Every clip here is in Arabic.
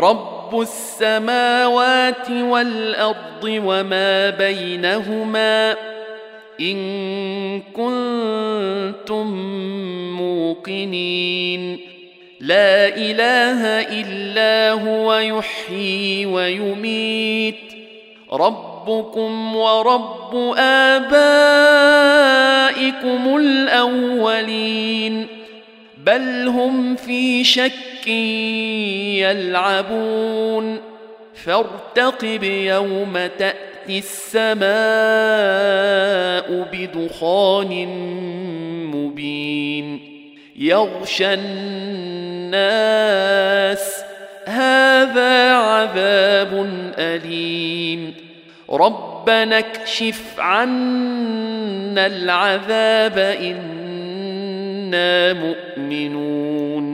رب السماوات والارض وما بينهما ان كنتم موقنين لا اله الا هو يحيي ويميت ربكم ورب ابائكم الاولين بل هم في شك يلعبون. فارتقب يوم تأتي السماء بدخان مبين. يغشى الناس هذا عذاب أليم. ربنا اكشف عنا العذاب إنا مؤمنون.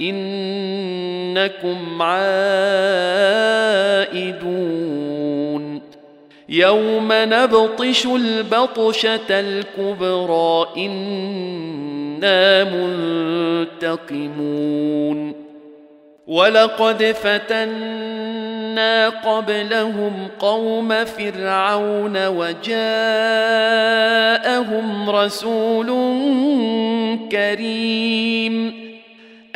إنكم عائدون. يوم نبطش البطشة الكبرى إنا منتقمون. ولقد فتنا قبلهم قوم فرعون وجاءهم رسول كريم.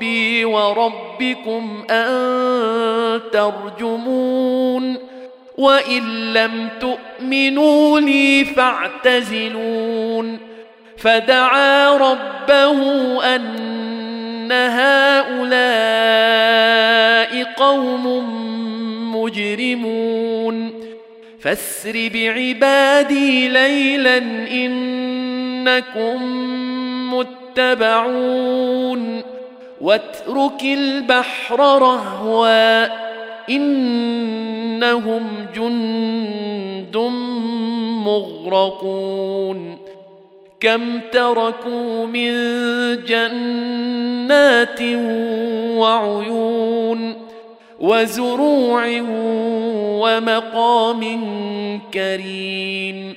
بربي وربكم أن ترجمون وإن لم تؤمنوا لي فاعتزلون فدعا ربه أن هؤلاء قوم مجرمون فاسر بعبادي ليلا إنكم متبعون واترك البحر رهوا إنهم جند مغرقون كم تركوا من جنات وعيون وزروع ومقام كريم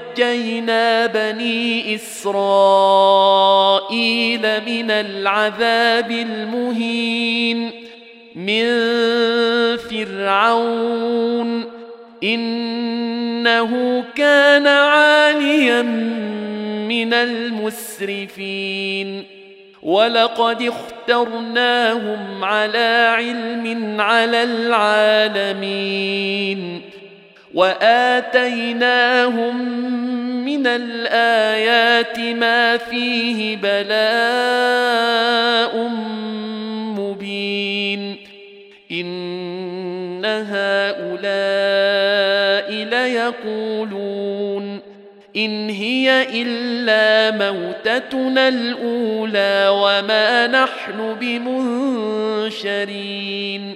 نجينا بني اسرائيل من العذاب المهين من فرعون انه كان عاليا من المسرفين ولقد اخترناهم على علم على العالمين وآتيناهم من الآيات ما فيه بلاء مبين. إن هؤلاء ليقولون إن هي إلا موتتنا الأولى وما نحن بمنشرين.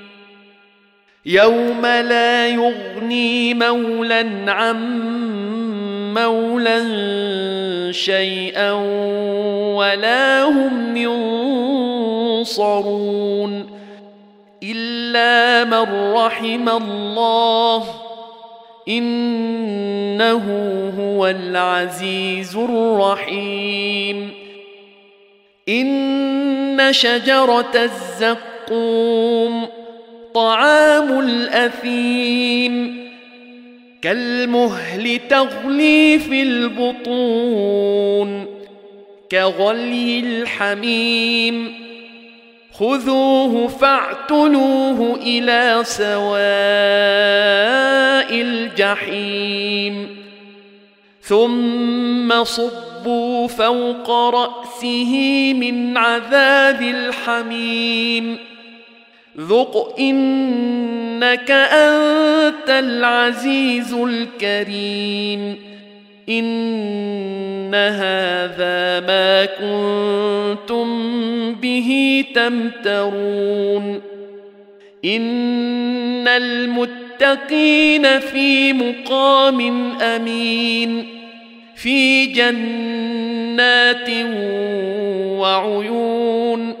يوم لا يغني مولا عن مولا شيئا ولا هم ينصرون الا من رحم الله انه هو العزيز الرحيم ان شجره الزقوم طعام الأثيم. كالمهل تغلي في البطون كغلي الحميم. خذوه فاعتلوه إلى سواء الجحيم. ثم صبوا فوق رأسه من عذاب الحميم. ذق انك انت العزيز الكريم ان هذا ما كنتم به تمترون ان المتقين في مقام امين في جنات وعيون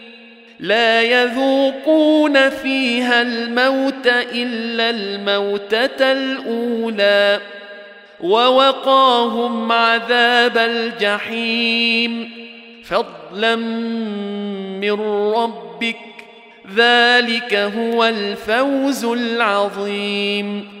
لا يذوقون فيها الموت إلا الموتة الأولى ووقاهم عذاب الجحيم. فضلا من ربك ذلك هو الفوز العظيم.